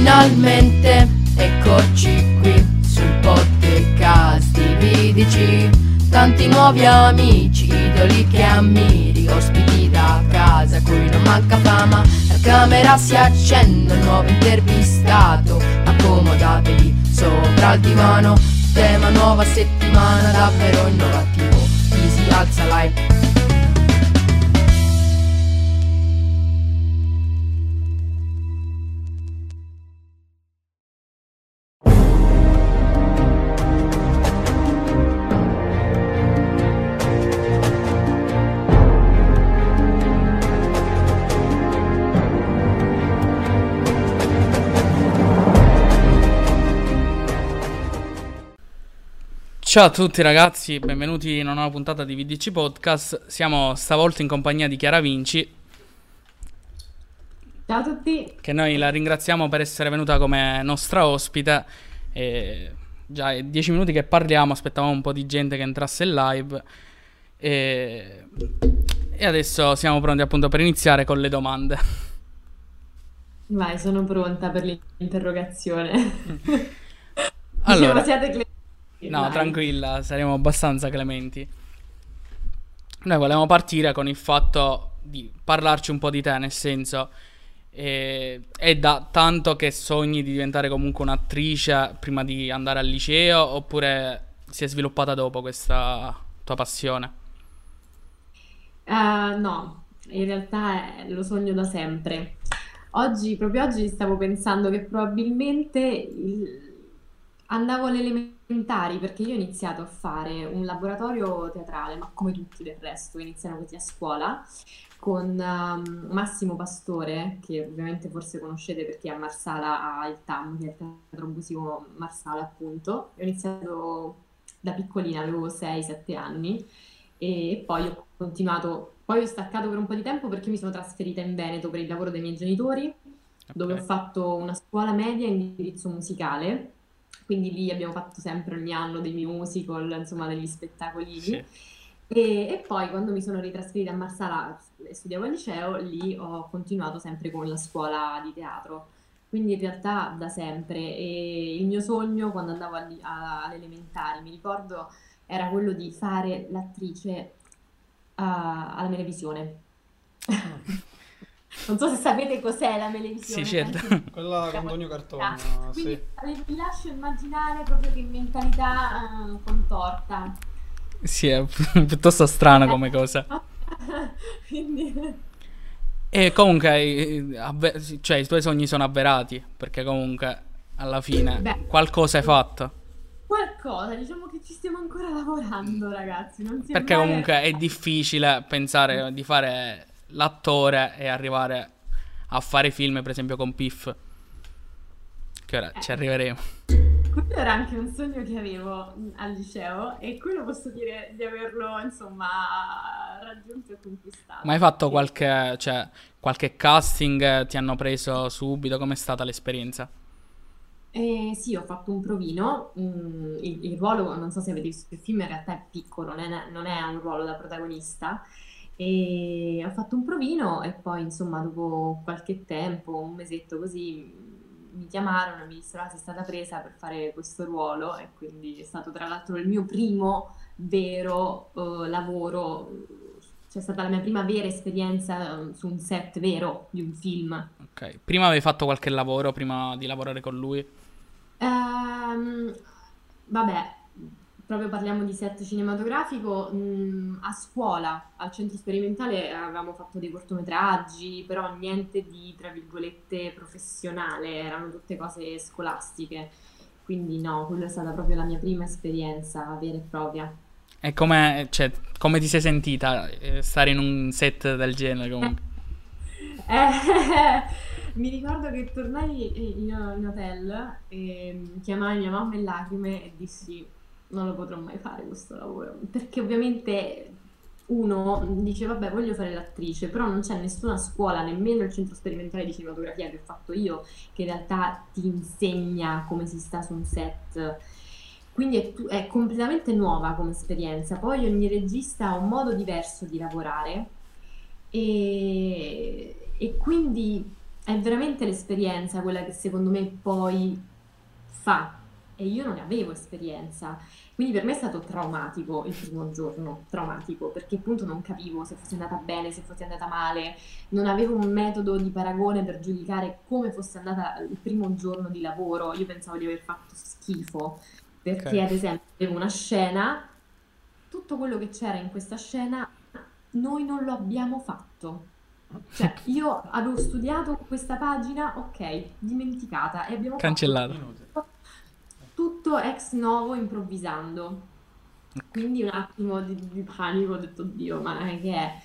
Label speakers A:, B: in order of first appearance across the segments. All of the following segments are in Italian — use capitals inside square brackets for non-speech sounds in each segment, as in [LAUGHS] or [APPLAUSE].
A: Finalmente eccoci qui sul podcast di Tanti nuovi amici, idoli che ammiri Ospiti da casa, cui non manca fama. La camera si accende, un nuovo intervistato. Accomodatevi sopra il divano. Tema nuova settimana, davvero innovativo. Easy alza like
B: Ciao a tutti ragazzi, benvenuti in una nuova puntata di VDC Podcast. Siamo stavolta in compagnia di Chiara Vinci.
C: Ciao a tutti.
B: Che noi la ringraziamo per essere venuta come nostra ospite. E già è dieci minuti che parliamo, aspettavamo un po' di gente che entrasse in live. E, e adesso siamo pronti appunto per iniziare con le domande.
C: Vai, sono pronta per l'interrogazione.
B: allora, [LAUGHS]
C: siate clemente.
B: No,
C: Vai.
B: tranquilla, saremo abbastanza clementi. Noi volevamo partire con il fatto di parlarci un po' di te, nel senso, eh, è da tanto che sogni di diventare comunque un'attrice prima di andare al liceo oppure si è sviluppata dopo questa tua passione?
C: Uh, no, in realtà è- lo sogno da sempre. Oggi, proprio oggi, stavo pensando che probabilmente il- andavo alle elementari perché io ho iniziato a fare un laboratorio teatrale, ma come tutti del resto, iniziano così a scuola, con um, Massimo Pastore, che ovviamente forse conoscete perché a Marsala ha il TAM, che è il Teatro Musico Marsala, appunto. Ho iniziato da piccolina, avevo 6-7 anni e poi ho continuato, poi ho staccato per un po' di tempo perché mi sono trasferita in Veneto per il lavoro dei miei genitori, dove ho fatto una scuola media in indirizzo musicale, quindi lì abbiamo fatto sempre ogni anno dei musical, insomma degli spettacolini.
B: Sì.
C: E, e poi quando mi sono ritrasferita a Marsala e studiavo al liceo, lì ho continuato sempre con la scuola di teatro. Quindi in realtà da sempre. E il mio sogno quando andavo al- a- alle elementari, mi ricordo, era quello di fare l'attrice a- alla Melevisione. Non so se sapete cos'è la Melevisione.
B: Sì, certo.
C: penso-
D: Quella con Antonio Cartone,
C: Quindi
D: sì.
C: vi lascio immaginare proprio che mentalità eh, contorta.
B: Sì, è [LAUGHS] piuttosto strana come cosa. [LAUGHS]
C: Quindi...
B: E comunque, eh, avve- cioè, i tuoi sogni sono avverati, perché comunque alla fine
C: Beh.
B: qualcosa hai fatto.
C: Qualcosa, diciamo che ci stiamo ancora lavorando, ragazzi. Non si è
B: Perché comunque è difficile pensare di fare l'attore e arrivare a fare film, per esempio con Piff. Che ora ci arriveremo.
C: Quello era anche un sogno che avevo al liceo e quello posso dire di averlo, insomma, raggiunto e conquistato.
B: Ma hai fatto qualche, cioè, qualche casting? eh, Ti hanno preso subito? Com'è stata l'esperienza?
C: Eh, sì, ho fatto un provino. mm, il, il ruolo, non so se avete visto il film, in realtà è piccolo, non è, non è un ruolo da protagonista. E ho fatto un provino e poi, insomma, dopo qualche tempo, un mesetto così, mm, mi chiamarono e mi dissero: Ah, sei stata presa per fare questo ruolo. E quindi è stato tra l'altro il mio primo vero eh, lavoro, cioè è stata la mia prima vera esperienza eh, su un set vero di un film.
B: Ok. Prima avevi fatto qualche lavoro prima di lavorare con lui?
C: Ehm, vabbè, proprio parliamo di set cinematografico. mm, a scuola, al centro sperimentale, avevamo fatto dei cortometraggi, però niente di, tra virgolette, professionale, erano tutte cose scolastiche. Quindi no, quella è stata proprio la mia prima esperienza vera e propria.
B: E come, cioè, come ti sei sentita eh, stare in un set del genere comunque? [LAUGHS]
C: Eh, [LAUGHS] mi ricordo che tornai in, in hotel e chiamai mia mamma in lacrime e dissi non lo potrò mai fare questo lavoro. Perché ovviamente uno dice vabbè voglio fare l'attrice però non c'è nessuna scuola nemmeno il centro sperimentale di cinematografia che ho fatto io che in realtà ti insegna come si sta su un set. Quindi è, tu- è completamente nuova come esperienza. Poi ogni regista ha un modo diverso di lavorare e, e quindi è veramente l'esperienza quella che secondo me poi fa e io non ne avevo esperienza. Quindi per me è stato traumatico il primo giorno, traumatico, perché appunto non capivo se fosse andata bene, se fosse andata male, non avevo un metodo di paragone per giudicare come fosse andata il primo giorno di lavoro. Io pensavo di aver fatto schifo, perché
B: Ok.
C: ad esempio avevo una scena, tutto quello che c'era in questa scena noi non lo abbiamo fatto. Cioè, io avevo studiato questa pagina, ok, dimenticata, e abbiamo.
D: Minuti.
C: Tutto ex novo improvvisando. Quindi un attimo di, di panico, ho detto Dio, ma che è?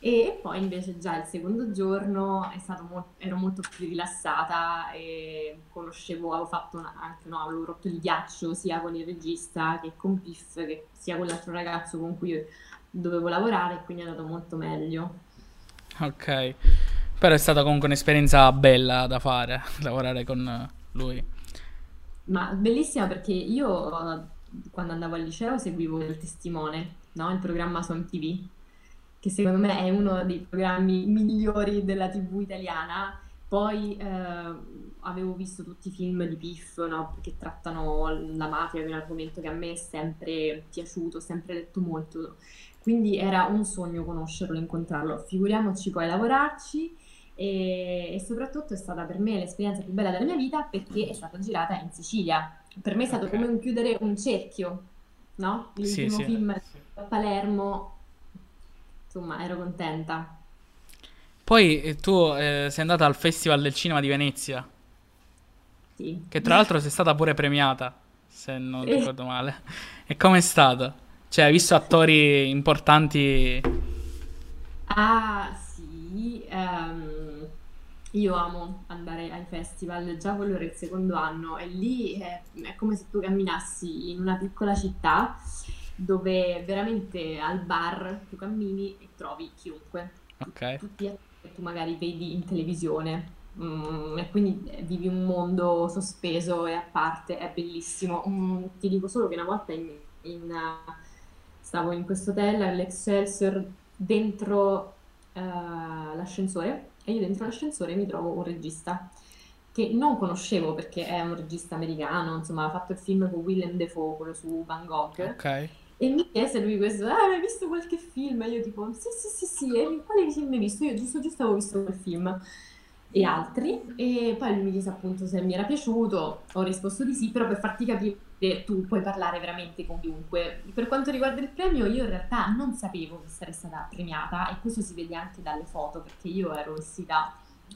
C: E poi invece già il secondo giorno mol- ero molto più rilassata e conoscevo, avevo fatto una- anche, no, avevo rotto il ghiaccio sia con il regista che con Piff, che sia con l'altro ragazzo con cui dovevo lavorare, e quindi è andato molto meglio.
B: Ok. Però è stata comunque un'esperienza bella da fare, [LAUGHS] lavorare con lui.
C: Ma bellissima perché io eh, quando andavo al liceo seguivo il testimone, no? Il programma su MTV, che secondo me è uno dei programmi migliori della TV italiana. Poi eh, avevo visto tutti i film di Piff, no? Che trattano la mafia, che è un argomento che a me è sempre piaciuto, sempre letto molto. Quindi era un sogno conoscerlo, incontrarlo. Figuriamoci poi lavorarci. E, e soprattutto è stata per me l'esperienza più bella della mia vita perché è stata girata in Sicilia. Per me è stato
B: Ok.
C: come un chiudere un cerchio, no? Il
B: Sì,
C: primo
B: sì.
C: film a Palermo, insomma, ero contenta.
B: Poi eh, tu eh, sei andata al Festival del Cinema di Venezia,
C: Sì.
B: che tra l'altro sei stata pure premiata, se non
C: Eh.
B: ricordo male. E com'è stato? Cioè, hai visto attori importanti?
C: Ah, sì, ehm, io amo andare ai festival, già quello era il secondo anno e lì è, è come se tu camminassi in una piccola città dove veramente al bar tu cammini e trovi chiunque,
B: Ok.
C: tutti che tu magari vedi in televisione. Mm, e quindi eh, vivi un mondo sospeso e a parte, è bellissimo. Mm, ti dico solo che una volta in, in, eh, stavo in questo hotel all'Excelsior dentro eh, l'ascensore e io dentro l'ascensore mi trovo un regista che non conoscevo perché è un regista americano, insomma ha fatto il film con Willem Dafoe, quello su Van Gogh.
B: Ok.
C: E mi chiese lui questo, ah, hai visto qualche film? E io tipo, sì, sì, sì, sì, e quale film hai visto? Io giusto, giusto avevo visto quel film e altri. E poi lui mi chiese appunto se mi era piaciuto, ho risposto di sì, però per farti capire tu puoi parlare veramente con chiunque. Per quanto riguarda il premio, io in realtà non sapevo che sarei stata premiata e questo si vede anche dalle foto perché io ero vestita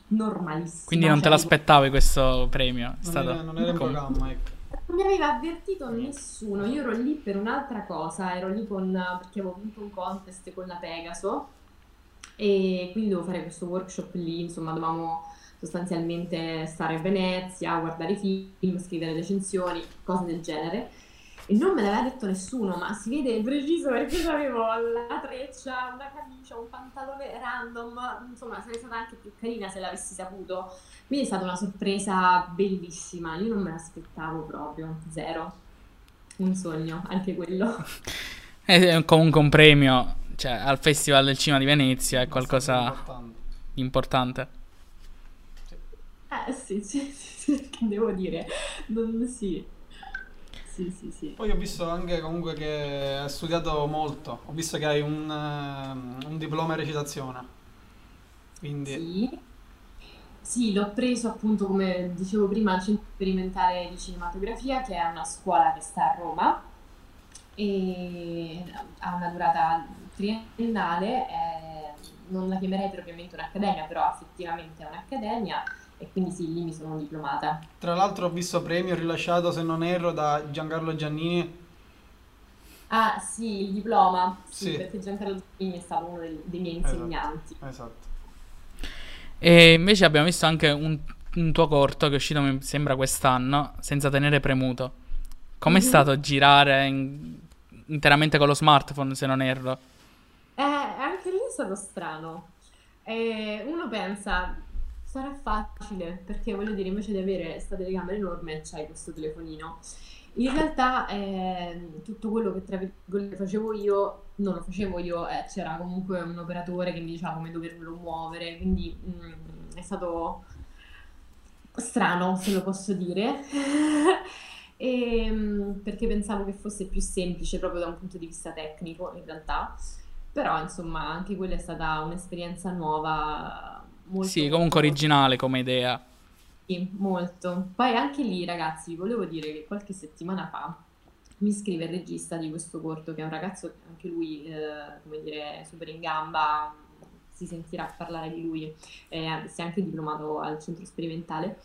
C: normalissima.
B: Quindi non te
C: cioè,
B: l'aspettavi questo premio? È
D: Non
B: stato...
D: era, non era in programma, ecco.
C: Non mi aveva avvertito nessuno, io ero lì per un'altra cosa, ero lì con, perché avevo vinto un contest con la Pegaso e quindi dovevo fare questo workshop lì, insomma dovevamo sostanzialmente stare a Venezia, guardare film, scrivere recensioni, cose del genere. E non me l'aveva detto nessuno, ma si vede preciso perché io avevo la treccia, una camicia, un pantalone random, insomma sarei stata anche più carina se l'avessi saputo. Quindi è stata una sorpresa bellissima, io non me l'aspettavo proprio, zero. Un sogno, anche quello. [LAUGHS]
B: È comunque un premio, cioè, al Festival del Cinema di Venezia, è qualcosa
D: importante.
B: di importante.
C: Eh sì, sì, sì, sì, [LAUGHS] che devo dire? Non, sì. Sì, sì, sì.
D: Poi ho visto anche comunque che hai studiato molto. Ho visto che hai un, ehm, un diploma in recitazione. Quindi
C: Sì. Sì, l'ho preso appunto come dicevo prima al Centro Sperimentale di Cinematografia, che è una scuola che sta a Roma e ha una durata triennale, eh, non la chiamerei propriamente un'accademia, però effettivamente è un'accademia e quindi sì, lì mi sono diplomata.
D: tra l'altro ho visto premio rilasciato, se non erro, da Giancarlo Giannini.
C: Ah sì, il diploma, sì,
D: Sì.
C: perché Giancarlo Giannini è stato uno dei, dei miei
D: Esatto.
C: insegnanti.
D: Esatto.
B: E invece abbiamo visto anche un, un tuo corto che è uscito, mi sembra, quest'anno, senza tenere premuto. Com'è
C: Mhm.
B: stato girare in- interamente con lo smartphone, se non erro?
C: Eh, anche lì è stato strano. Eh, uno pensa, sarà facile, perché voglio dire, invece di avere questa telecamera enorme, c'hai questo telefonino. In realtà eh, tutto quello che tra virgolette facevo io, non lo facevo io, eh, c'era comunque un operatore che mi diceva come doverlo muovere, quindi mm, è stato strano, se lo posso dire, [LAUGHS] e, mm, perché pensavo che fosse più semplice proprio da un punto di vista tecnico in realtà, però insomma anche quella è stata un'esperienza nuova, molto
B: Sì, comunque
C: molto
B: originale come idea.
C: sì, molto. Poi anche lì, ragazzi, volevo dire che qualche settimana fa mi scrive il regista di questo corto, che è un ragazzo, che anche lui, eh, come dire, super in gamba, si sentirà parlare di lui, eh, si è anche diplomato al centro sperimentale,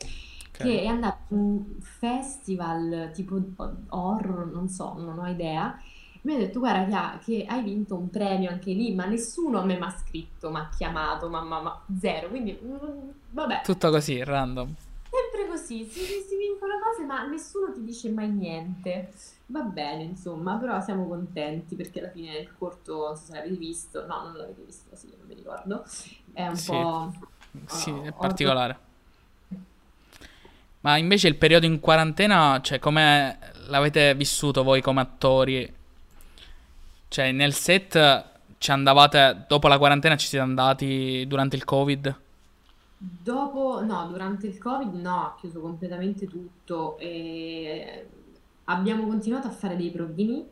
C: che
B: Ok.
C: è andato a un festival tipo horror, non so, non ho idea. Mi ha detto, guarda, che, ha- che hai vinto un premio anche lì, ma nessuno a me mi ha scritto, mi ha chiamato, ma, ma- ma- zero. Quindi, mm, vabbè,
B: Tutto così, random.
C: Sempre così, si, si vincono cose, ma nessuno ti dice mai niente. Va bene, insomma, però siamo contenti perché alla fine il corto, non so se l'avete visto, no, non l'avete visto, sì, non mi ricordo, è un
B: Sì,
C: po'
B: sì,
C: oh,
B: è
C: horror.
B: particolare. Ma invece il periodo in quarantena, cioè, come l'avete vissuto voi come attori? Cioè, nel set ci andavate, dopo la quarantena ci siete andati durante il Covid?
C: Dopo, no, durante il Covid no, ha chiuso completamente tutto e abbiamo continuato a fare dei provini,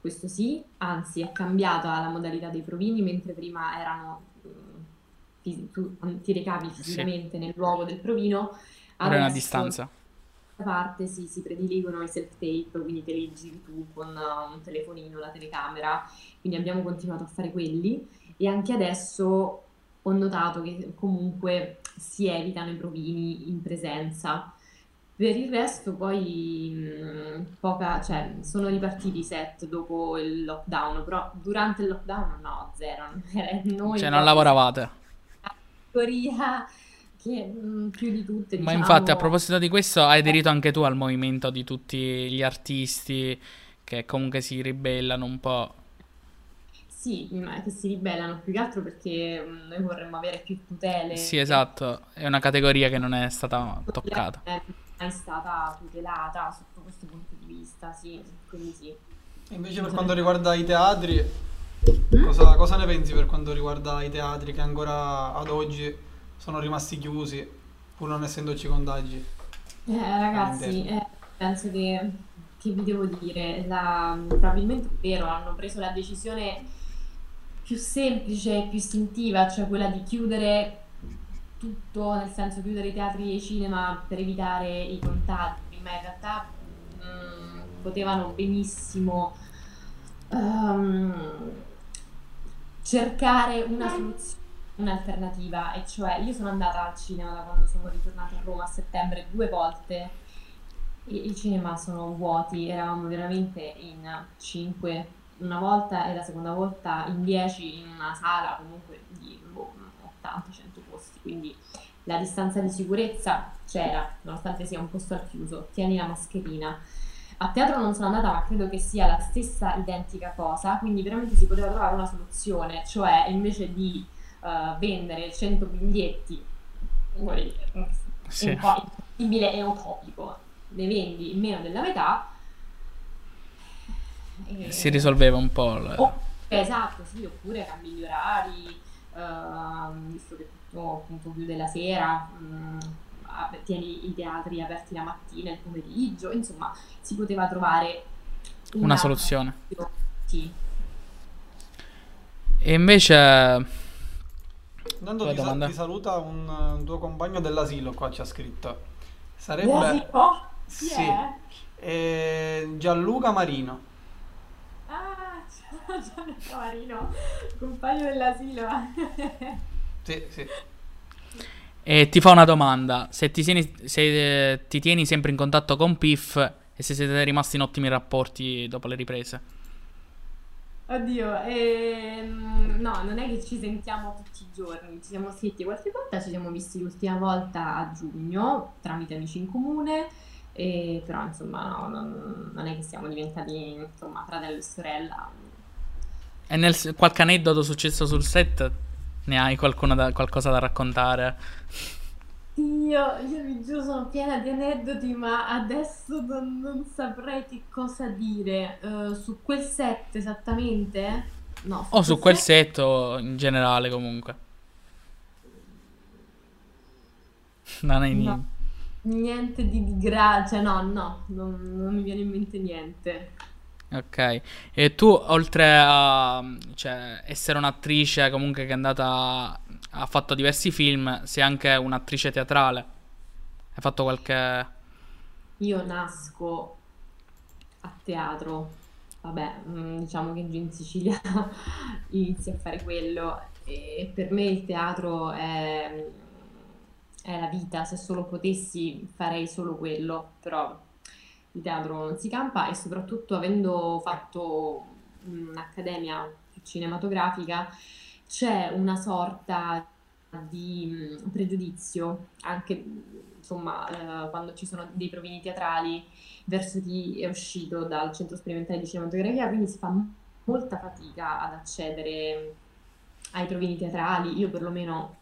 C: questo sì, anzi è cambiata la modalità dei provini, mentre prima erano, mm, tu ti recavi
B: Sì,
C: fisicamente nel luogo del provino,
B: ora è una distanza.
C: Parte sì, si prediligono i self-tape, quindi te li giri tu con uh, un telefonino, la telecamera, quindi abbiamo continuato a fare quelli e anche adesso ho notato che comunque si evitano i provini in presenza. Per il resto poi mh, poca, cioè sono ripartiti i set dopo il lockdown, però durante il lockdown no, zero, noi
B: Cioè, non lavoravate.
C: la categoria che mh, più di tutte
B: Ma infatti, a
C: diciamo
B: proposito di questo, hai aderito anche tu al movimento di tutti gli artisti che comunque si ribellano un po'.
C: Sì, ma che si ribellano più che altro perché mh, noi vorremmo avere più tutele
B: Sì,
C: e
B: esatto, è una categoria che non è stata
C: non
B: toccata.
C: è mai stata tutelata sotto questo punto di vista, sì, quindi sì.
D: Invece per quanto riguarda i teatri,
C: Mm?
D: cosa, cosa ne pensi per quanto riguarda i teatri che ancora ad oggi sono rimasti chiusi, pur non essendoci contagi.
C: Eh, ragazzi, eh, penso che, che vi devo dire, la- probabilmente è vero, hanno preso la decisione più semplice e più istintiva, cioè quella di chiudere tutto, nel senso chiudere i teatri e i cinema per evitare i contagi, ma in realtà mm, potevano benissimo ehm, cercare una soluzione, un'alternativa, e cioè io sono andata al cinema da quando sono ritornata a Roma a settembre due volte e i cinema sono vuoti, eravamo veramente in cinque una volta e la seconda volta in 10 in una sala comunque di boh, 80-100 posti, quindi la distanza di sicurezza c'era, nonostante sia un posto al chiuso, tieni la mascherina. A teatro non sono andata, ma credo che sia la stessa identica cosa, quindi veramente si poteva trovare una soluzione, cioè invece di eh, vendere 100 biglietti,
B: Sì.
C: un po' impossibile e utopico, ne vendi meno della metà.
B: Si
C: E...
B: risolveva un po'. il-
C: Oh, esatto, sì, oppure cambi gli orari, ehm, visto che tutto appunto chiude la sera, ap- tieni i teatri aperti la mattina, il pomeriggio, insomma, si poteva trovare
B: Una
C: una
B: soluzione.
C: Sì.
B: E invece,
D: Intanto ti, sa-
B: domanda?
D: ti saluta un, un tuo compagno dell'asilo, qua ci ha scritto. Sarebbe...
C: L'asilo? Chi
D: Sì, eh, Gianluca Marino.
C: Ah, ciao Gianni Camarino, compagno dell'asilo.
D: Sì, sì.
B: e ti fa una domanda. Se ti tieni, se, eh, ti tieni sempre in contatto con Piff e se siete rimasti in ottimi rapporti dopo le riprese.
C: Oddio, ehm, no, non è che ci sentiamo tutti i giorni, ci siamo scritti qualche volta, ci siamo visti l'ultima volta a giugno tramite amici in comune, e, però insomma no, non, non è che siamo diventati insomma fratello e sorella.
B: E nel, qualche aneddoto successo sul set? Ne hai da- qualcosa da raccontare?
C: Io, io vi giuro sono piena di aneddoti, ma adesso non, non saprei che cosa dire. Eh, su quel set esattamente? No,
B: O su quel
C: set
B: set o in generale comunque. Non hai ni-
C: no. Niente di, di gra... cioè no, no, non, non mi viene in mente niente.
B: Ok, e tu oltre a cioè, essere un'attrice comunque che è andata, ha fatto diversi film, sei anche un'attrice teatrale. Hai fatto qualche...
C: Io nasco a teatro, vabbè, mm, diciamo che in Sicilia [LAUGHS] inizi a fare quello. E per me il teatro è, è la vita, se solo potessi farei solo quello, però il teatro non si campa. E soprattutto avendo fatto un'accademia cinematografica c'è una sorta di mm, pregiudizio anche insomma eh, quando ci sono dei provini teatrali verso chi è uscito dal centro sperimentale di cinematografia quindi si fa molta fatica ad accedere ai provini teatrali io perlomeno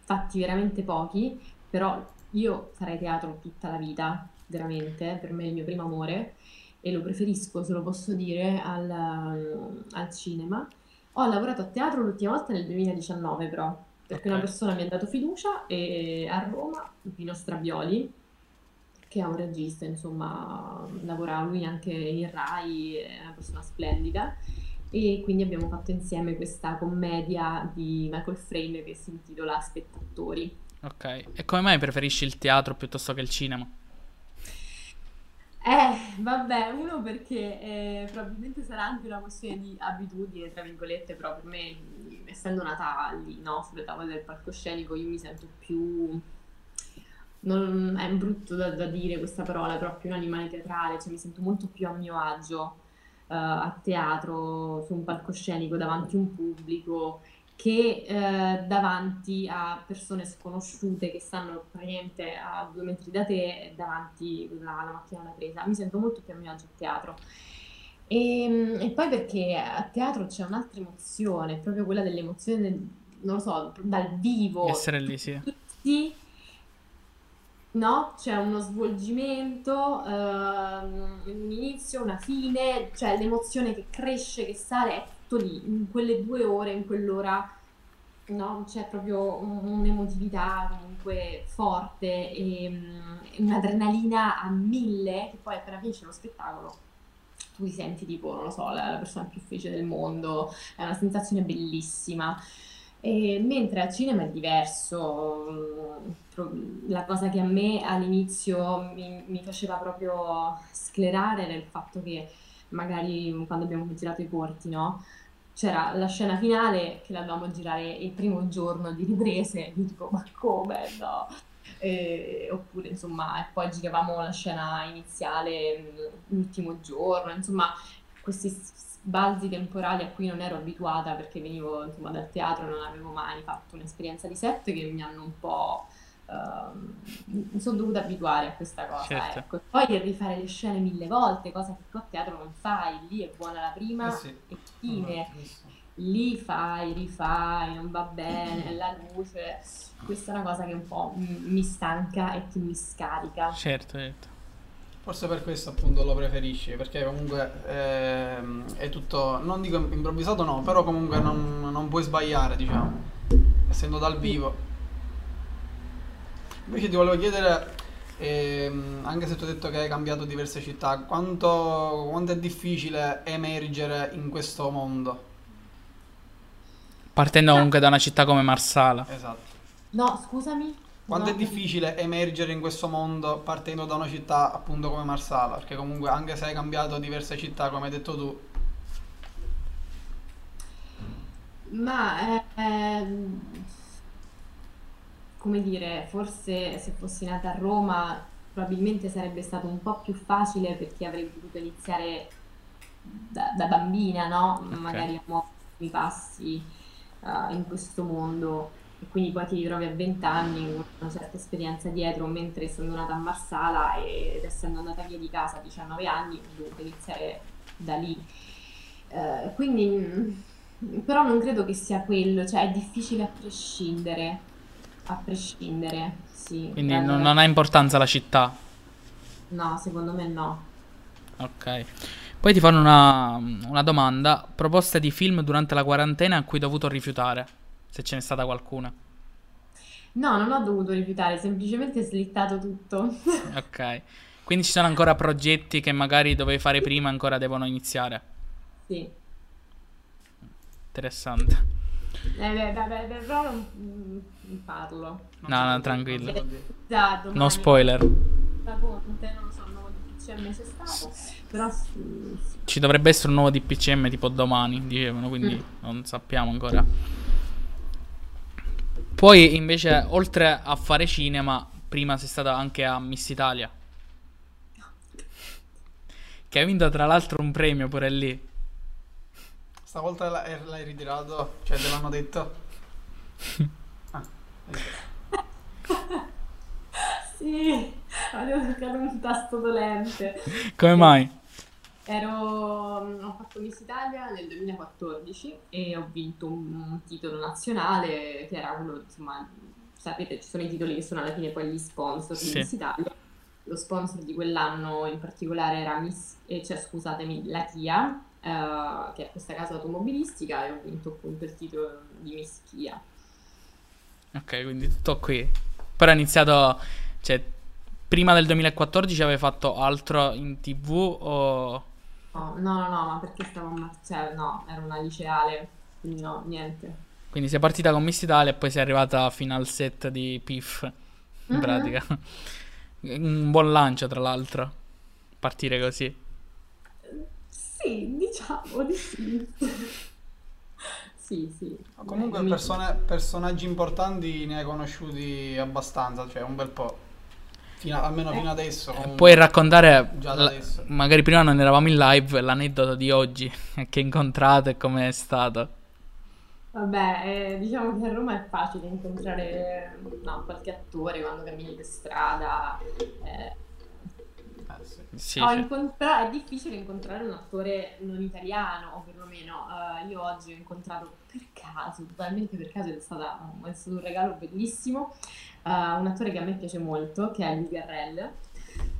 C: fatti veramente pochi però io farei teatro tutta la vita veramente, per me è il mio primo amore e lo preferisco, se lo posso dire, al, al cinema. Ho lavorato a teatro l'ultima volta nel 2019 però, perché okay. una persona mi ha dato fiducia e a Roma, Pino Strabioli, che è un regista, insomma, lavora lui anche in Rai, è una persona splendida e quindi abbiamo fatto insieme questa commedia di Michael Frame che si intitola Spettatori.
B: Ok, e come mai preferisci il teatro piuttosto che il cinema?
C: Eh, [LAUGHS] vabbè, uno perché eh, probabilmente sarà anche una questione di abitudine, tra virgolette, però per me, essendo nata lì, no, sulle tavole del palcoscenico, io mi sento più... Non, è brutto da, da, dire questa parola, però più un animale teatrale, cioè mi sento molto più a mio agio uh, a teatro, su un palcoscenico, davanti a un pubblico che eh, davanti a persone sconosciute che stanno praticamente a due metri da te davanti alla macchina da presa. Mi sento molto più a mio agio a teatro. E, ehm, e, poi perché a teatro c'è un'altra emozione, proprio quella dell'emozione, del, non lo so, dal vivo.
B: Essere lì, sì.
C: Tutti, no? C'è uno svolgimento, ehm, un inizio, una fine, cioè l'emozione che cresce, che sale, è tutto lì, in quelle due ore, in quell'ora, no? C'è proprio un'emotività comunque forte e um, un'adrenalina a mille, che poi appena finisce lo spettacolo tu ti senti tipo, non lo so, la, la persona più felice del mondo, è una sensazione bellissima. E mentre al cinema è diverso, la cosa che a me all'inizio mi, mi, faceva proprio sclerare era il fatto che magari quando abbiamo girato i corti, no? C'era la scena finale che la dovevamo girare il primo giorno di riprese, io tipo ma come no? E, oppure insomma, e poi giravamo la scena iniziale l'ultimo giorno, insomma questi balzi temporali a cui non ero abituata perché venivo insomma, dal teatro non avevo mai fatto un'esperienza di set che mi hanno un po'... Uh, mi sono dovuta abituare a questa cosa. Certo. Ecco. Poi rifare le scene mille volte, cosa che tu a teatro non fai, lì è buona la prima eh sì. e fine. lì fai, rifai, non va bene, la luce. Questa è una cosa che un po' mi stanca e che mi scarica.
B: Certo, certo.
D: Forse per questo appunto lo preferisci, perché comunque ehm, è tutto, non dico improvvisato no, però comunque non, non puoi sbagliare, diciamo, essendo dal vivo. Invece ti volevo chiedere, ehm, anche se tu hai detto che hai cambiato diverse città, quanto, quanto è difficile emergere in questo mondo?
B: Partendo comunque da una città come Marsala.
D: Esatto.
C: No, scusami.
D: Quanto no. è difficile emergere in questo mondo partendo da una città appunto come Marsala? Perché comunque anche se hai cambiato diverse città, come hai detto tu.
C: Ma eh, ehm, come dire, forse se fossi nata a Roma probabilmente sarebbe stato un po' più facile perché avrei potuto iniziare da, da bambina, no? Okay. Magari a muovermi i passi uh, in questo mondo e quindi poi ti ritrovi a 20 anni con una certa esperienza dietro, mentre essendo nata a Marsala ed essendo andata via di casa a 19 anni, ho dovuto iniziare da lì. Eh, quindi, mm, però non credo che sia quello, cioè è difficile a prescindere, a prescindere, sì.
B: Quindi non, non ha importanza la città?
C: No, secondo me no.
B: Ok. Poi ti fanno una, una domanda, proposte di film durante la quarantena a cui hai dovuto rifiutare se ce n'è stata qualcuna.
C: No, non ho dovuto rifiutare, semplicemente slittato tutto. [LAUGHS]
B: Ok. Quindi ci sono ancora progetti che magari dovevi fare prima ancora devono iniziare.
C: Sì.
B: Interessante.
C: Eh, beh, beh, beh, però parlo.
B: No, no, tranquillo.
C: domani,
B: No spoiler.
C: da Conte, non lo so, il nuovo DPCM c'è stato, però sì, sì.
B: Ci dovrebbe essere un nuovo DPCM tipo domani, dicevano, quindi
C: Mm.
B: non sappiamo ancora. Poi invece, oltre a fare cinema, prima sei stata anche a Miss Italia. Che hai vinto tra l'altro un premio pure lì.
D: Stavolta eh, l'hai ritirato? Cioè, te l'hanno detto? [LAUGHS] [LAUGHS]
C: Sì, avevo toccato un tasto dolente.
B: Come mai?
C: Ero, ho fatto Miss Italia nel 2014 e ho vinto un, un titolo nazionale che era uno, insomma, sapete, ci sono i titoli che sono alla fine poi gli sponsor di
B: Sì.
C: Miss Italia. Lo sponsor di quell'anno in particolare era Miss, eh, cioè, scusatemi, la Kia, eh, che è questa casa automobilistica e ho vinto appunto il titolo di Miss Kia.
B: Ok, quindi tutto qui. Però hai iniziato, cioè, prima del 2014 avevi fatto altro in TV o...
C: No, no, no, no, ma perché stavo a Mar- cioè, no, ero una liceale, quindi no, niente.
B: Quindi sei partita con Miss Italia e poi sei arrivata fino al set di PIF, in
C: Mhm.
B: pratica. Un buon lancio, tra l'altro, partire così.
C: Sì, diciamo di sì. Sì, sì.
D: Comunque,
C: Mi-
D: persone- personaggi importanti ne hai conosciuti abbastanza, cioè un bel po'. Fino a- almeno fino adesso. comunque.
B: Puoi raccontare,
D: Già da
B: la-
D: adesso.
B: magari prima non eravamo in live, l'aneddoto di oggi, [LAUGHS] che hai incontrato e com'è stato.
C: Vabbè, eh, diciamo che a Roma è facile incontrare no, qualche attore quando cammini per strada. eh,
D: Eh, sì.
B: Sì.
C: incontra- è difficile incontrare un attore non italiano, o perlomeno eh, io oggi ho incontrato per caso, totalmente per caso, è, stata- è stato un regalo bellissimo, eh, un attore che a me piace molto, che è Luis Garrel.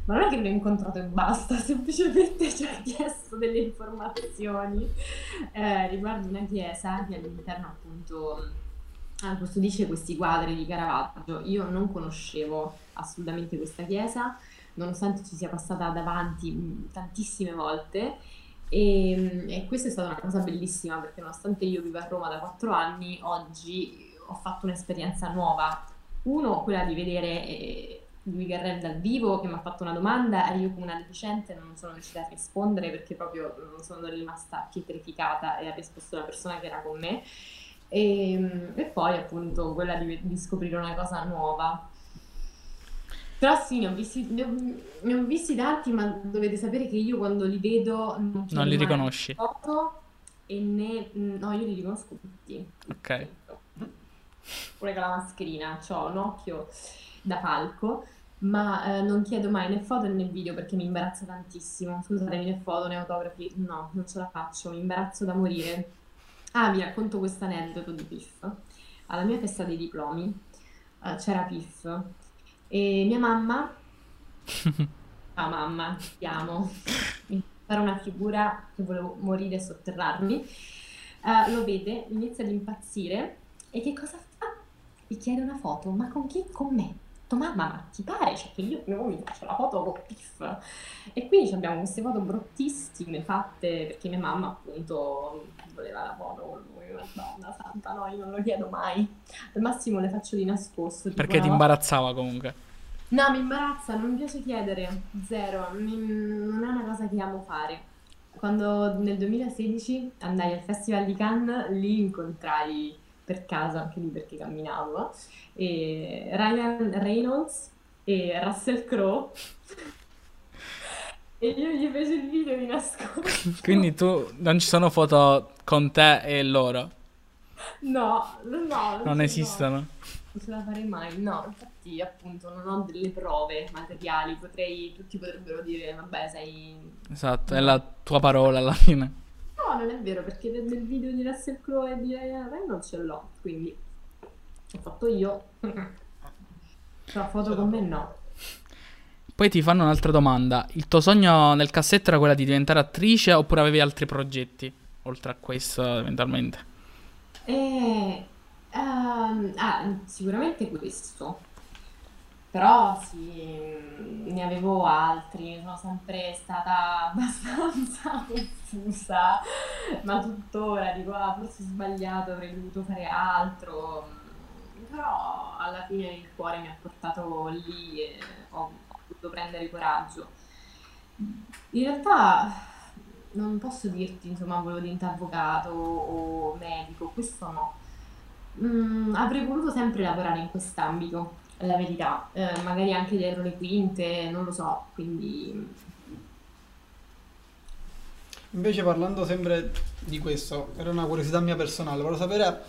C: Ma non è che l'ho incontrato e basta, [LAUGHS] semplicemente ci ha chiesto delle informazioni eh, riguardo una chiesa che all'interno appunto custodisce questi quadri di Caravaggio. Io non conoscevo assolutamente questa chiesa, nonostante ci sia passata davanti mh, tantissime volte. E, mh, e questa è stata una cosa bellissima perché nonostante io viva a Roma da quattro anni, oggi ho fatto un'esperienza nuova. Uno, quella di vedere eh, Luigi Garrel dal vivo che mi ha fatto una domanda e io come una deficiente non sono riuscita a rispondere perché proprio mm, sono rimasta pietrificata e ha risposto la persona che era con me. E, mm, e poi appunto quella di, di scoprire una cosa nuova. Però sì, ne ho visti, ne ho, ne ho visti tanti, ma dovete sapere che io quando li vedo non,
B: Non li riconosci.
C: foto e né... No, io li riconosco tutti.
B: Ok.
C: Pure con la mascherina, ho un occhio da falco, ma eh, non chiedo mai né foto né video perché mi imbarazza tantissimo. Scusatemi, né foto né autografi, no, non ce la faccio, mi imbarazzo da morire. Ah, vi racconto questo aneddoto di Piff. Alla mia festa dei diplomi eh, c'era Piff e mia mamma, [LAUGHS] ah mamma, ti amo, fare una figura che volevo morire e sotterrarmi, eh, lo vede, inizia ad impazzire e che cosa fa? Mi chiede una foto, ma con chi? Con me. Mamma, ma ti pare? Cioè, che io io mi faccio la foto con Piff. E quindi abbiamo queste foto bruttissime fatte perché mia mamma appunto voleva la foto con lui. Madonna santa, no, io non lo chiedo mai. Al massimo le faccio di nascosto.
B: Perché ti imbarazzava comunque.
C: No, mi imbarazza, non mi piace chiedere, zero, mi- non è una cosa che amo fare. Quando nel 2016 andai al Festival di Cannes, lì incontrai per caso, anche lì perché camminavo, e Ryan Reynolds e Russell Crowe. E io gli feci il video di nascosto. [LAUGHS]
B: Quindi tu non ci sono foto con te e loro.
C: No, no,
B: Non
C: no.
B: esistono.
C: Non ce la farei mai, no, infatti appunto non ho delle prove materiali, potrei, tutti potrebbero dire, vabbè, sei...
B: Esatto, è la tua parola alla fine.
C: No, non è vero, perché del video di Russell Crowe e di Ryan Reynolds ce l'ho, quindi ho fatto io. [LAUGHS] Però foto con me no.
B: Poi ti fanno un'altra domanda. Il tuo sogno nel cassetto era quella di diventare attrice oppure avevi altri progetti? Oltre a questo, eventualmente.
C: E Ehm, ah, sicuramente questo, però sì, ne avevo altri, sono sempre stata [LAUGHS] abbastanza confusa, ma tuttora dico, ah, forse ho sbagliato, avrei dovuto fare altro, però alla fine il cuore mi ha portato lì e ho dovuto prendere coraggio. In realtà non posso dirti, insomma, volevo diventare avvocato o medico, questo no. Mm, avrei voluto sempre lavorare in quest'ambito, è la verità, Eh, magari anche dietro le quinte, non lo so, quindi
D: Invece parlando sempre di questo, era una curiosità mia personale, volevo sapere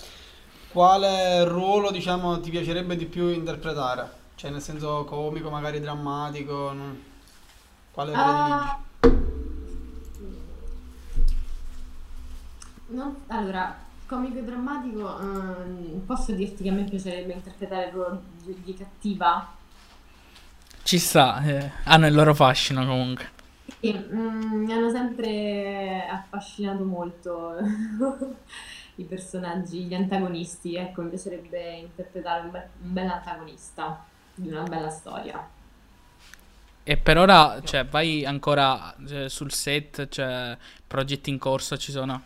D: quale ruolo, diciamo, ti piacerebbe di più interpretare? Cioè, nel senso comico, magari drammatico, non- quale?
C: Ah, non- allora, comico e drammatico, ehm, posso dirti che a me piacerebbe interpretare il ruolo di, di cattiva?
B: Ci sta, eh, hanno il loro fascino comunque.
C: E, mm, mi hanno sempre affascinato molto [LAUGHS] i personaggi, gli antagonisti. Ecco, mi piacerebbe interpretare un, be- un bel antagonista di una bella storia.
B: E per ora, cioè, vai ancora eh, sul set, cioè, progetti in corso ci sono.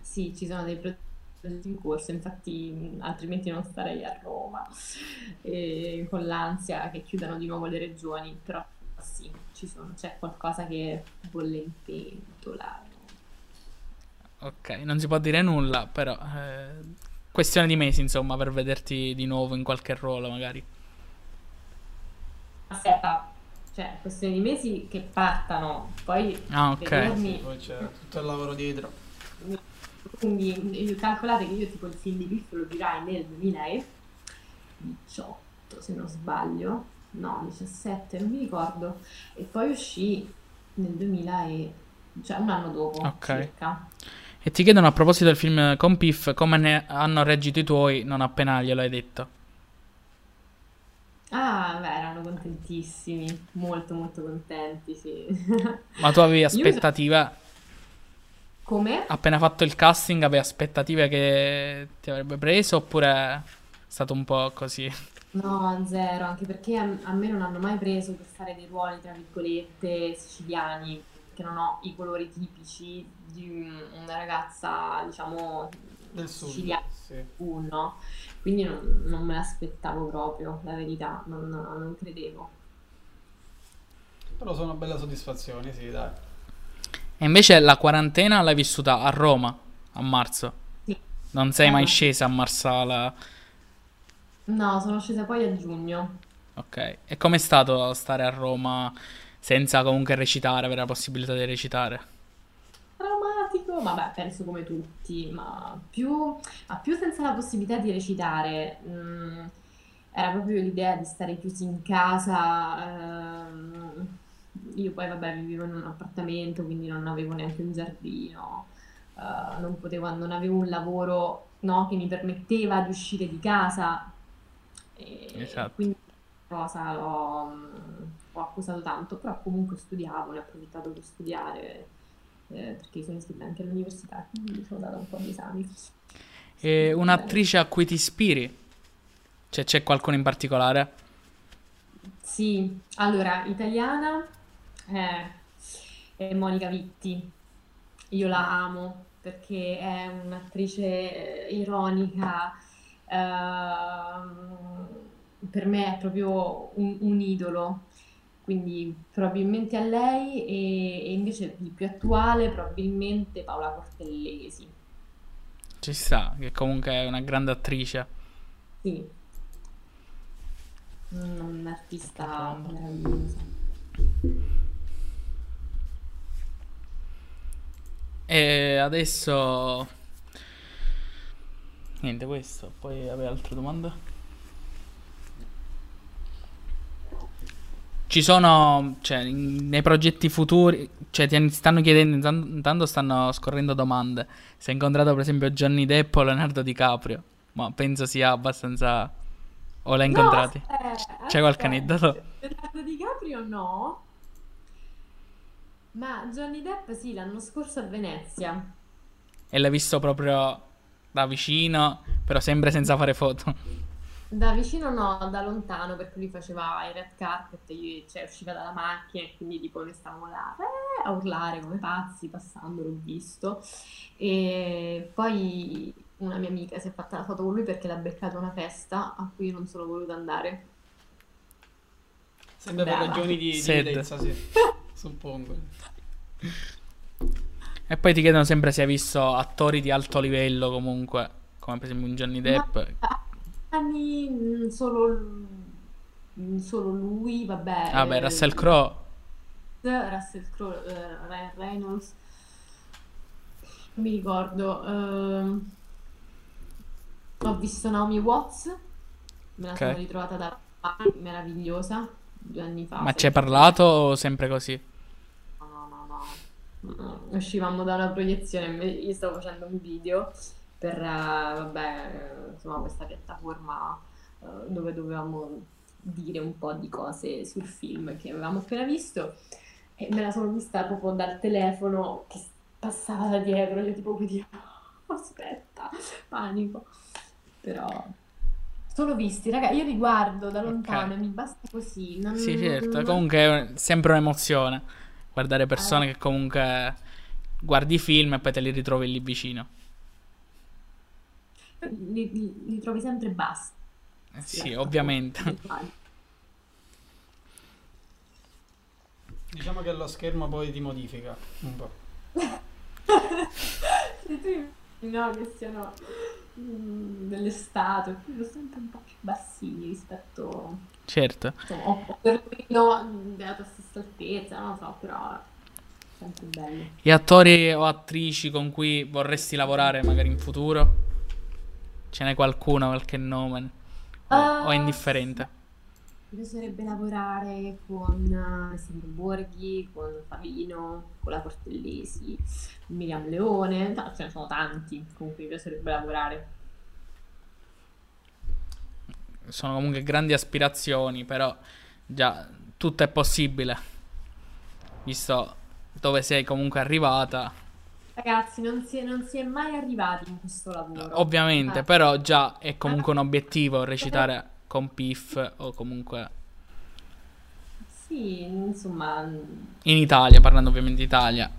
C: Sì, ci sono dei progetti in corso, infatti altrimenti non starei a Roma e con l'ansia che chiudano di nuovo le regioni, però sì, ci sono, c'è qualcosa che bolle in pentola.
B: Ok, non si può dire nulla, però eh, questione di mesi, insomma, per vederti di nuovo in qualche ruolo, magari.
C: Aspetta, cioè, questione di mesi che partano, poi
B: Ah, ok.
C: vedermi.
D: Poi c'è tutto il lavoro dietro.
C: Quindi eh, calcolate che io tipo il film di Biff lo girai nel 2018, se non sbaglio, no, 17, non mi ricordo, e poi uscì nel 2000 e... cioè un anno dopo
B: Ok.
C: circa.
B: E ti chiedono a proposito del film con Piff, come ne hanno reagito i tuoi non appena glielo hai detto.
C: Ah, beh, erano contentissimi, molto molto contenti, sì. [LAUGHS]
B: Ma tu avevi
C: Io mi so-
B: aspettative,
C: Come?
B: appena fatto il casting, avevi aspettative che ti avrebbe preso oppure è stato un po' così?
C: No, zero, anche perché a, a me non hanno mai preso per fare dei ruoli, tra virgolette, siciliani, che non ho i colori tipici di un- una ragazza, diciamo,
D: Del
C: siciliana,
D: Sì.
C: no? Quindi non, non me l'aspettavo proprio, la verità, non, non credevo.
D: Però sono belle soddisfazioni, sì, dai.
B: E invece la quarantena l'hai vissuta a Roma, a marzo.
C: Sì.
B: Non sei
C: Eh,
B: mai
C: ma-
B: scesa a Marsala.
C: No, sono scesa poi a giugno.
B: Ok. E com'è stato stare a Roma senza comunque recitare, avere la possibilità di recitare?
C: Traumatico, vabbè, penso come tutti, ma più, ma più senza la possibilità di recitare. mm, era proprio l'idea di stare chiusi in casa. ehm, io poi, vabbè, vivevo in un appartamento, quindi non avevo neanche un giardino, eh, non potevo, non avevo un lavoro, no, che mi permetteva di uscire di casa. E
B: Esatto.
C: quindi cosa l'ho mm, ho accusato tanto, però comunque studiavo, ne ho approfittato per studiare eh, perché sono iscritta anche all'università, quindi sono data un po' di esami.
B: E un'attrice a cui ti ispiri? Cioè, c'è qualcuno in particolare?
C: Sì, allora, italiana eh, è Monica Vitti. Io la amo perché è un'attrice eh, ironica, ehm, per me è proprio un, un idolo, quindi probabilmente a lei e, e invece di più attuale probabilmente Paola Cortellesi.
B: Ci sta, che comunque è una grande attrice.
C: Sì, un'artista meravigliosa.
B: E adesso... Niente, questo. Poi avevi altre domande? Ci sono, cioè, nei progetti futuri, cioè, ti stanno chiedendo, intan- intanto stanno scorrendo domande. Se hai incontrato, per esempio, Johnny Depp o Leonardo DiCaprio, ma penso sia abbastanza... O l'hai
C: No,
B: incontrati?
C: aspetta,
B: C'è qualche aneddoto?
C: Leonardo DiCaprio no, ma Johnny Depp sì, l'anno scorso a Venezia.
B: E l'hai visto proprio da vicino, però sempre senza fare foto.
C: Da vicino no, da lontano perché lui faceva i red carpet, io, cioè usciva dalla macchina e quindi tipo noi stavamo là eh, a urlare come pazzi passando, l'ho visto. E poi una mia amica si è fatta la foto con lui perché l'ha beccato a una festa a cui io non sono voluta andare.
D: Sempre per ragioni di, di bellezza, sì. [LAUGHS] Suppongo.
B: E poi ti chiedono sempre se hai visto attori di alto livello comunque, come per esempio un Johnny Depp.
C: Ma anni mm, solo, mm, solo lui, vabbè.
B: Ah beh,
C: eh,
B: Russell Crowe.
C: Russell Crowe, eh, Ryan Reynolds, non mi ricordo. ehm, ho visto Naomi Watts, me la
B: Ok.
C: sono ritrovata da meravigliosa due anni fa.
B: Ma ci hai parlato o sempre così?
C: No, no, no, no. Uscivamo da una proiezione, io stavo facendo un video per, eh, vabbè, eh, insomma, questa piattaforma eh, dove dovevamo dire un po' di cose sul film che avevamo appena visto e me la sono vista proprio dal telefono che passava da dietro, io tipo quindi [LAUGHS] aspetta, panico. Però solo visti, raga, io li guardo da lontano e mi basta così. Non,
B: Sì, certo. Comunque è sempre un'emozione guardare persone
C: Eh.
B: che comunque guardi i film e poi te li ritrovi lì vicino.
C: Li, li- li trovi sempre bassi.
B: Eh Sì, ovviamente. [LAUGHS]
D: Diciamo che lo schermo poi ti modifica un po'. [LAUGHS]
C: Se tu no, che siano mm, delle statue, quello sempre un po' più bassini rispetto
B: Certo.
C: insomma, o perlomeno mm, della tua stessa altezza, non lo so, però sempre bello.
B: E attori o attrici con cui vorresti lavorare magari in futuro? Ce n'è qualcuno, qualche nome? O, o è
C: Ah,
B: indifferente?
C: Mi piacerebbe lavorare con eh, Alessandro Borghi, con Favino, con la Cortellesi, Miriam Leone, no, ce ne sono tanti con cui mi piacerebbe lavorare.
B: Sono comunque grandi aspirazioni, però già tutto è possibile. Visto dove sei comunque arrivata.
C: Ragazzi, non si è, non si è mai arrivati in questo lavoro.
B: Ovviamente,
C: Ah.
B: però già è comunque un obiettivo recitare con PIF o comunque
C: Sì, insomma,
B: in Italia, parlando ovviamente d'Italia.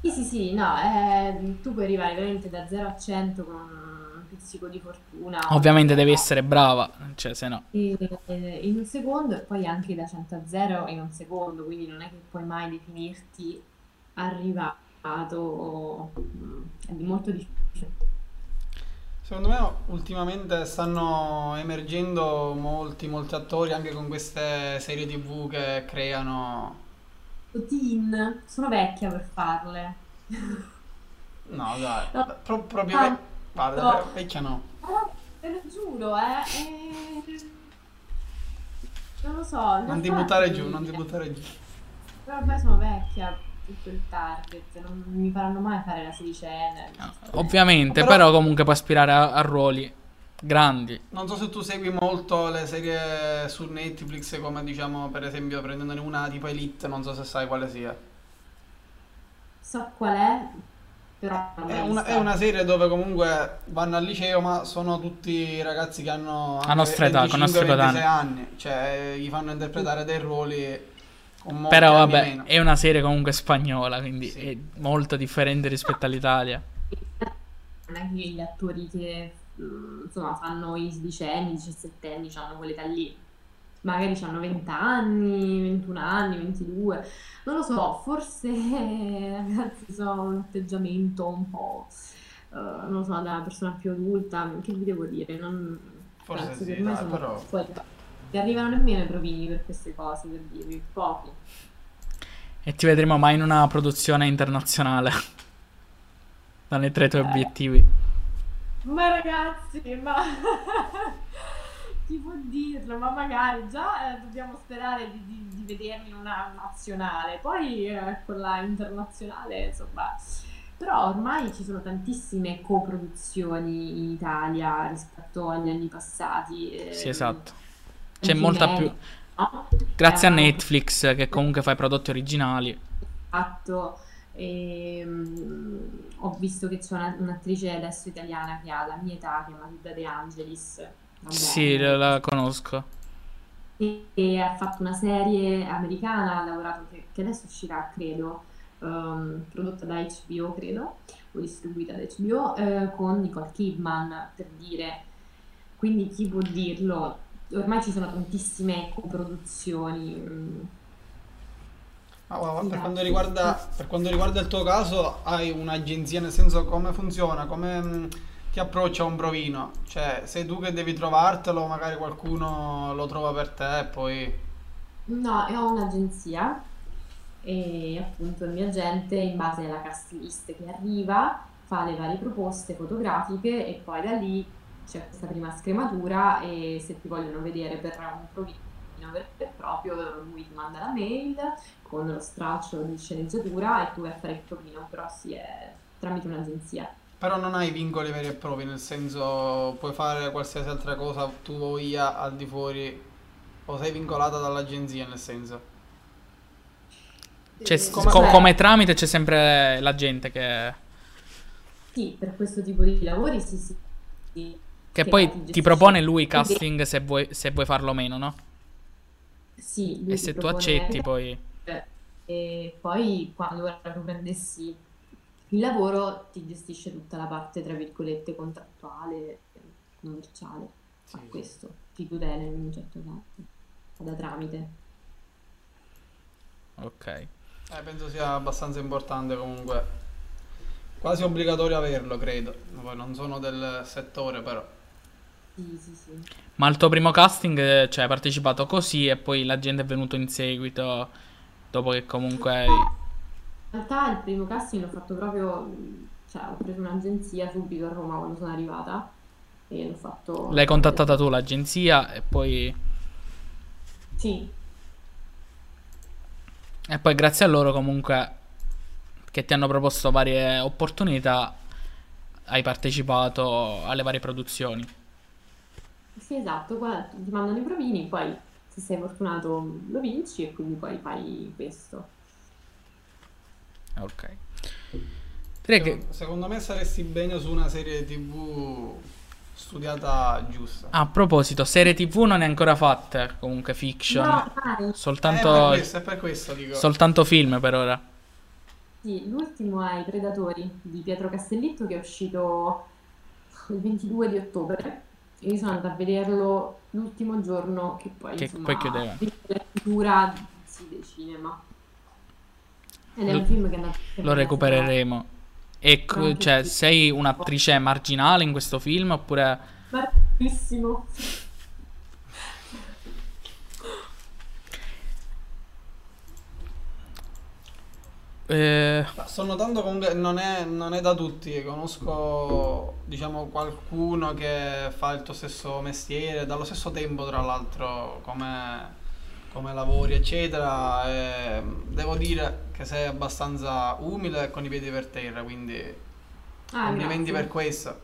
C: sì, sì, sì, no, eh, tu puoi arrivare veramente da 0 a 100 con un pizzico di fortuna.
B: Ovviamente devi essere brava, cioè se no.
C: E- in un secondo e poi anche da 100 a 0 in un secondo, quindi non è che puoi mai definirti arrivato, mm, è molto difficile.
D: Secondo me ultimamente stanno emergendo molti, molti attori anche con queste serie TV che creano...
C: Teen, sono vecchia per farle. [LAUGHS]
D: No, dai,
C: No.
D: pro- proprio...
C: Ah,
D: ve- Guarda,
C: no.
D: però vecchia no.
C: Ah, Te lo giuro, eh. eh, Non lo so. in
D: Non ti buttare giù, non ti buttare giù.
C: Però ormai sono vecchia, tutto il target, non mi faranno mai fare la sedicenne.
B: Ovviamente,
D: Però-
B: però, comunque puoi aspirare a, a ruoli grandi.
D: Non so se tu segui molto le serie su Netflix, come diciamo, per esempio, prendendone una tipo Elite, non so se sai quale sia.
C: So qual è, però non
D: È una, è una serie dove comunque vanno al liceo, ma sono tutti ragazzi che hanno
B: A nostra età, con
D: 25,
B: nostri
D: 26
B: coetanei.
D: anni, cioè gli fanno interpretare dei ruoli
B: Però vabbè, è una serie comunque spagnola, quindi
D: Sì.
B: è molto differente rispetto all'Italia.
C: Non è che gli attori che mm, insomma fanno i sedicenni, i diciassettenni, hanno quell'età lì. Magari hanno 20 anni, 21 anni, 22. Non lo so, forse [LAUGHS] ragazzi sono un atteggiamento un po', eh, non lo so, da persona più adulta. Che vi devo dire? Non,
D: Forse
C: penso
D: sì,
C: che ormai
D: dai,
C: sono
D: però-.
C: Ti arrivano nemmeno i provini per queste cose, per dirvi, pochi.
B: E ti vedremo mai in una produzione internazionale. [LAUGHS] Tra i tuoi
C: Eh.
B: obiettivi.
C: Ma ragazzi, ma [LAUGHS] chi può dirlo? Ma magari già eh, dobbiamo sperare di, di- di vederli in una nazionale, poi eh, quella internazionale, insomma. Però ormai ci sono tantissime coproduzioni in Italia rispetto agli anni passati. eh,
B: Sì, esatto. C'è molta più.
C: No?
B: Grazie a
C: Eh,
B: Netflix che comunque fa i prodotti originali.
C: fatto E, mm, ho visto che c'è una- un'attrice adesso italiana che ha la mia età, che è Matilda De Angelis. Vabbè,
B: Sì, la, conosco.
C: e, e ha fatto una serie americana, ha lavorato che, che adesso uscirà, credo, ehm, prodotta da HBO, credo, o distribuita da HBO, eh, con Nicole Kidman, per dire. Quindi chi può dirlo? Ormai ci sono tantissime coproduzioni. mm,
D: Ma guarda, per quanto riguarda, per quanto riguarda il tuo caso, hai un'agenzia, nel senso come funziona, come mh, ti approccia un provino? Cioè, sei tu che devi trovartelo, magari qualcuno lo trova per te e poi...
C: No, io ho un'agenzia e appunto il mio agente in base alla cast list che arriva fa le varie proposte fotografiche e poi da lì c'è questa prima scrematura e se ti vogliono vedere per un provino vero e proprio lui ti manda la mail con lo straccio di sceneggiatura e tu vai a fare il provino, però sì, è tramite un'agenzia.
D: Però non hai vincoli veri e propri, nel senso puoi fare qualsiasi altra cosa tu voglia al di fuori o sei vincolata dall'agenzia, nel senso.
B: C'è-
C: Eh,
B: co-
C: cioè,
B: come tramite c'è sempre la gente che,
C: Sì, per questo tipo di lavori sì, sì. sì.
B: Che
C: Che
B: poi
C: ti gestisce-
B: propone lui casting se vuoi, se vuoi farlo o meno, no?
C: Sì, lui
B: E se tu accetti poi...
C: E poi quando tu prendessi il lavoro ti gestisce tutta la parte, tra virgolette, contrattuale, commerciale.
D: Sì,
C: a
D: sì.
C: questo, ti tutela in un certo senso, da tramite.
B: Ok.
D: Eh, penso sia abbastanza importante comunque. Quasi obbligatorio averlo, credo. Poi non sono del settore, però.
C: Sì, sì, sì.
B: Ma al tuo primo casting, cioè, hai partecipato così e poi la gente è venuto in seguito, dopo che comunque...
C: In realtà il primo casting l'ho fatto proprio, cioè ho preso un'agenzia subito a Roma quando sono arrivata e l'ho fatto...
B: L'hai contattata tu l'agenzia e poi...
C: Sì,
B: E poi grazie a loro comunque che ti hanno proposto varie opportunità, hai partecipato alle varie produzioni.
C: Sì, esatto, qua ti mandano i provini, poi se sei fortunato lo vinci e quindi poi fai questo.
B: Ok. Direi che...
D: Secondo, secondo me saresti bene su una serie TV studiata giusta.
B: A proposito, serie TV non è ancora fatte, comunque fiction.
C: No, dai,
D: Eh, per
B: Soltanto,
D: questo, è per questo dico.
B: soltanto film per ora.
C: sì, l'ultimo è I Predatori di Pietro Castellitto che è uscito il 22 di ottobre io sono andata a vederlo l'ultimo giorno che poi
B: Che
C: insomma
B: poi chiudeva.
C: della chiusura sì, del cinema. Ed è un film che è andato
B: Lo recupereremo. E
C: Anche
B: cioè, sei un'attrice marginale in questo film oppure...
C: Bravissimo.
B: Eh,
D: Sto notando comunque non è, non è da tutti. Conosco, diciamo, qualcuno che fa il tuo stesso mestiere, dallo stesso tempo, tra l'altro, come, come lavori, eccetera. E devo dire che sei abbastanza umile e con i piedi per terra, quindi
C: Ah,
D: complimenti
C: grazie.
D: per questo.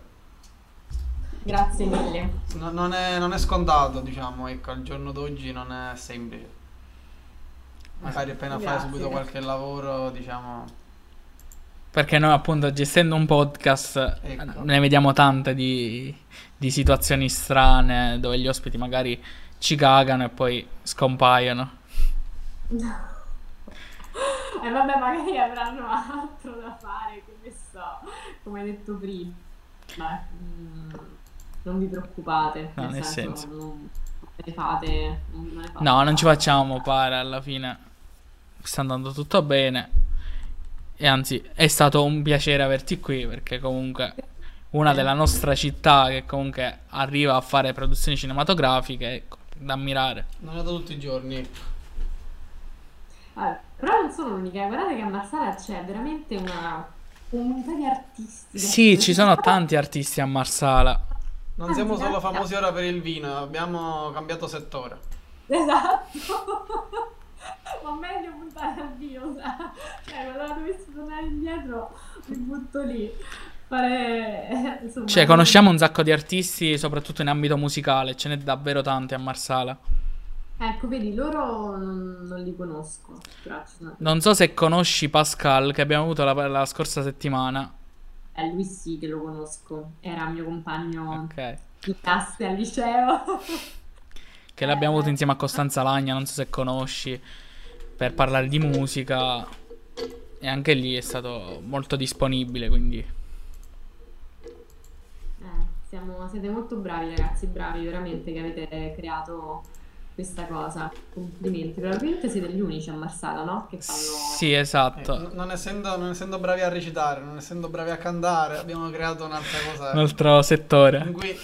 C: Grazie mille.
D: No- non, è, non è scontato, diciamo, ecco, al giorno d'oggi non è semplice. Magari appena fai
C: Grazie.
D: subito qualche lavoro, diciamo...
B: perché noi appunto gestendo un podcast
D: Ecco.
B: ne vediamo tante di, di situazioni strane dove gli ospiti magari ci cagano e poi scompaiono. [LAUGHS]
C: E vabbè, magari avranno altro da fare, che ne so, come hai detto prima. Ma mm, non vi preoccupate,
B: No, nel senso.
C: Non, ne fate, non ne fate
B: No, non ci facciamo pare alla fine. Sta andando tutto bene. E anzi, è stato un piacere averti qui perché comunque una della nostra città che comunque arriva a fare produzioni cinematografiche, ecco, da ammirare.
D: Non è da tutti i giorni.
C: Vabbè, però non sono l'unica, guardate che a Marsala c'è veramente una comunità di artisti.
B: Sì, ci sono tanti artisti a Marsala.
D: Non siamo solo famosi ora per il vino, abbiamo cambiato settore.
C: Esatto. [LAUGHS] Ma meglio puntare al vino, sa? Cioè, quando dovessi tornare indietro, mi butto lì. Fare... Insomma,
B: Cioè, conosciamo un sacco di artisti, soprattutto in ambito musicale, ce n'è davvero tanti a Marsala.
C: Ecco, vedi, loro non, non li conosco. Sono...
B: Non so se conosci Pascal che abbiamo avuto la, la scorsa settimana.
C: Eh, lui sì che lo conosco, era mio compagno
B: Ok.
C: di classe al liceo.
B: Che l'abbiamo avuto insieme a Costanza Lagna, non so se conosci, per parlare di musica. E anche lì è stato molto disponibile, quindi...
C: Eh, siamo- siete molto bravi ragazzi, bravi veramente che avete creato questa cosa. Complimenti. Probabilmente siete gli unici a Marsala, no? Che fanno...
B: Sì,
D: Eh,
B: esatto.
D: n- non, essendo, non essendo bravi a recitare, non essendo bravi a cantare, abbiamo creato un'altra cosa
B: Un altro settore,
D: in cui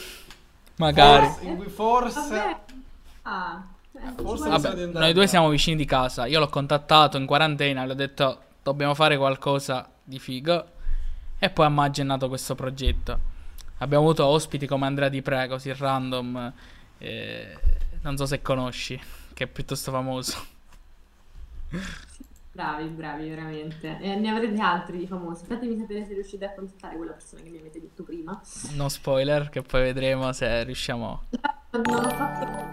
B: magari.
D: forse, in cui forse
C: Vabbè. Ah, eh,
D: Forse Vabbè,
B: noi due siamo vicini di casa. Io l'ho contattato in quarantena, le ho detto dobbiamo fare qualcosa di figo. E poi a maggio è nato questo progetto. Abbiamo avuto ospiti come Andrea Di Pre, così random. eh, non so se conosci, che è piuttosto famoso.
C: Bravi, bravi, veramente. E ne avrete altri di famosi. Fatemi sapere se riuscite a contattare quella persona che mi avete detto prima.
B: No spoiler, che poi vedremo se riusciamo.
C: Non l'ho fatto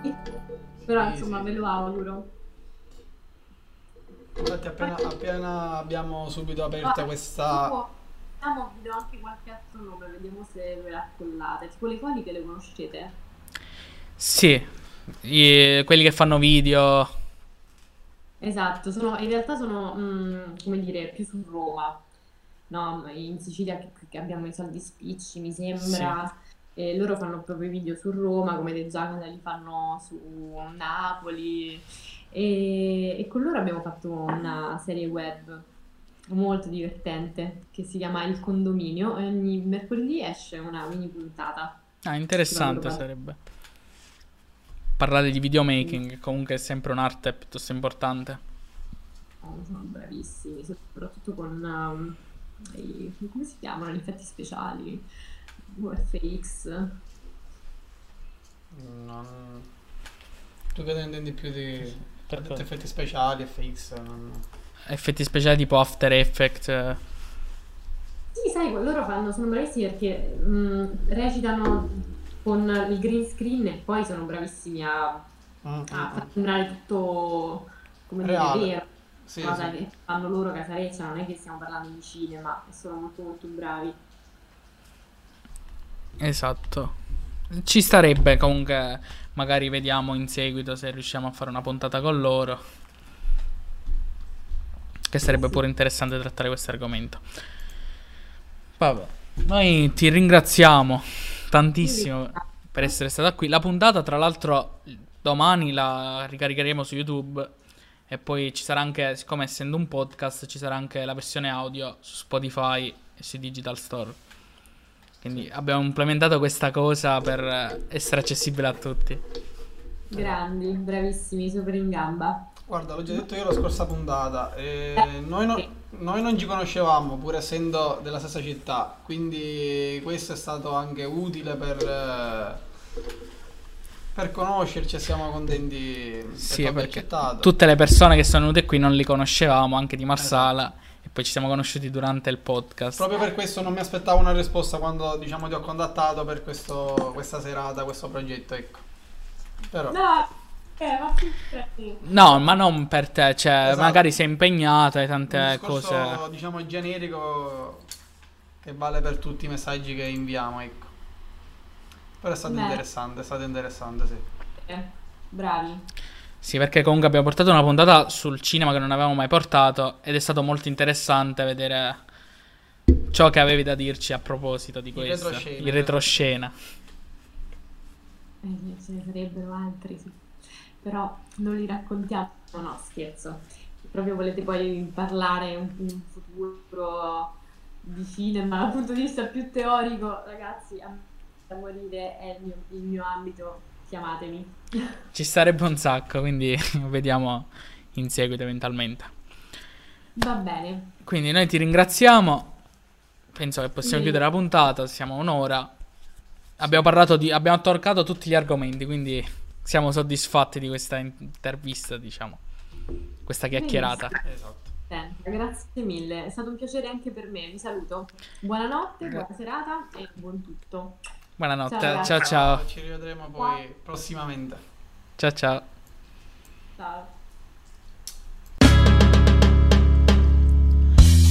C: però
D: Sì,
C: insomma
D: sì.
C: ve lo auguro.
D: infatti appena, appena abbiamo subito aperta
C: Ah,
D: questa...
C: Vediamo, vi do anche qualche altro nome, vediamo se ve la collate. Tipo le quali che le conoscete?
B: Sì, i- quelli che fanno video.
C: Esatto, sono, in realtà sono, mm, come dire, più su Roma. No, in Sicilia che, che abbiamo i soldi spicci, mi sembra. E loro fanno proprio video su Roma, come De Giacomo li fanno su Napoli. E, e con loro abbiamo fatto una serie web molto divertente che si chiama Il Condominio e ogni mercoledì esce una mini puntata.
B: Ah, interessante sarebbe. Parlare di videomaking, comunque è sempre un'arte piuttosto importante.
C: Oh, sono bravissimi, soprattutto con um, i- come si chiamano gli effetti speciali, VFX.
D: Non... Tu che ne intendi più di
B: Per
D: effetti speciali, FX? Non...
B: Effetti speciali tipo After Effects. eh,
C: Sì, sai, loro fanno, sono bravissimi perché mm, recitano con il green screen e poi sono bravissimi a,
D: Mm, mm,
C: a
D: mm.
C: far sembrare tutto come dire
D: Reale.
C: vero.
D: Sì,
C: cosa
D: sì.
C: che fanno loro casareccia, non è che stiamo parlando di cinema, sono molto molto bravi.
B: Esatto. Ci starebbe comunque, magari vediamo in seguito se riusciamo a fare una puntata con loro. Che sarebbe pure interessante trattare questo argomento. Vabbè, noi ti ringraziamo tantissimo per essere stata qui. La puntata, tra l'altro, domani la ricaricheremo su YouTube. E poi ci sarà anche, siccome essendo un podcast, ci sarà anche la versione audio su Spotify e su Digital Store. Quindi abbiamo implementato questa cosa per essere accessibile a tutti.
C: Grandi, bravissimi, super in gamba.
D: Guarda, l'ho già detto io la scorsa puntata, eh, noi, no- noi non ci conoscevamo pur essendo della stessa città, quindi questo è stato anche utile per, per conoscerci e siamo contenti per
B: Sì, perché
D: accettato.
B: tutte le persone che sono venute qui non li conoscevamo, anche di Marsala. E poi ci siamo conosciuti durante il podcast.
D: Proprio per questo non mi aspettavo una risposta quando diciamo ti ho contattato per questo- questa serata, questo progetto, ecco. Però
C: No, eh.
B: No, ma non per te, cioè,
D: Esatto.
B: magari sei impegnato e
D: un
B: tante
D: discorso
B: cose.
D: diciamo generico che vale per tutti i messaggi che inviamo, ecco. Però è stato
C: Beh.
D: interessante, è stato interessante, sì.
C: Eh, bravi.
B: Sì, perché comunque abbiamo portato una puntata sul cinema che non avevamo mai portato ed è stato molto interessante vedere ciò che avevi da dirci a proposito di
D: Il
B: questo.
D: retroscena.
B: Il retroscena.
C: Eh, ce ne sarebbero altri, sì. Però non li raccontiamo. No, scherzo. Se proprio volete poi parlare un, un futuro di cinema dal punto di vista più teorico, ragazzi, a morire è il mio, il mio ambito, chiamatemi.
B: Ci starebbe un sacco, quindi [LAUGHS] vediamo in seguito eventualmente.
C: Va bene.
B: Quindi noi ti ringraziamo. Penso che possiamo
C: Sì.
B: chiudere la puntata, siamo a un'ora. Abbiamo parlato di abbiamo toccato tutti gli argomenti, quindi siamo soddisfatti di questa intervista, diciamo. Questa chiacchierata.
C: Benissimo.
D: Esatto.
C: Senta, Grazie mille, è stato un piacere anche per me. Vi saluto. Buonanotte, buona serata e buon tutto.
B: Buonanotte.
C: Ciao,
B: Ciao ciao.
D: Ci rivedremo poi prossimamente.
B: Ciao ciao.
C: Ciao.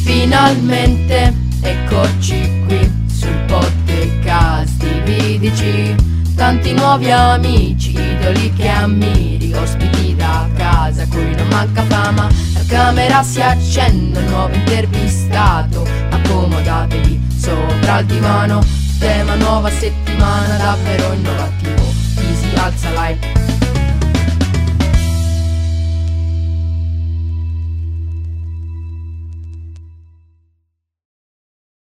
A: Finalmente eccoci qui sul podcast Dividici Tanti nuovi amici, idoli che ammiri Ospiti da casa, cui non manca fama La camera si accende, un nuovo intervistato Accomodatevi sopra il divano Tema nuova settimana, davvero innovativo. Chi si alza like